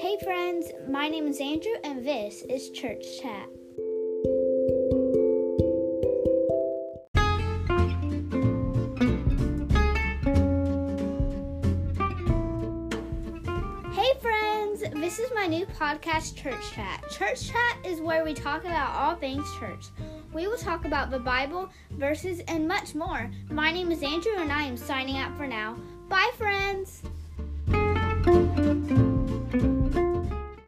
Hey friends, my name is Andrew and this is Church Chat. Hey friends, this is my new podcast, Church Chat. Church Chat is where we talk about all things church. We will talk about the Bible, verses, and much more. My name is Andrew and I am signing up for now. Bye, friends!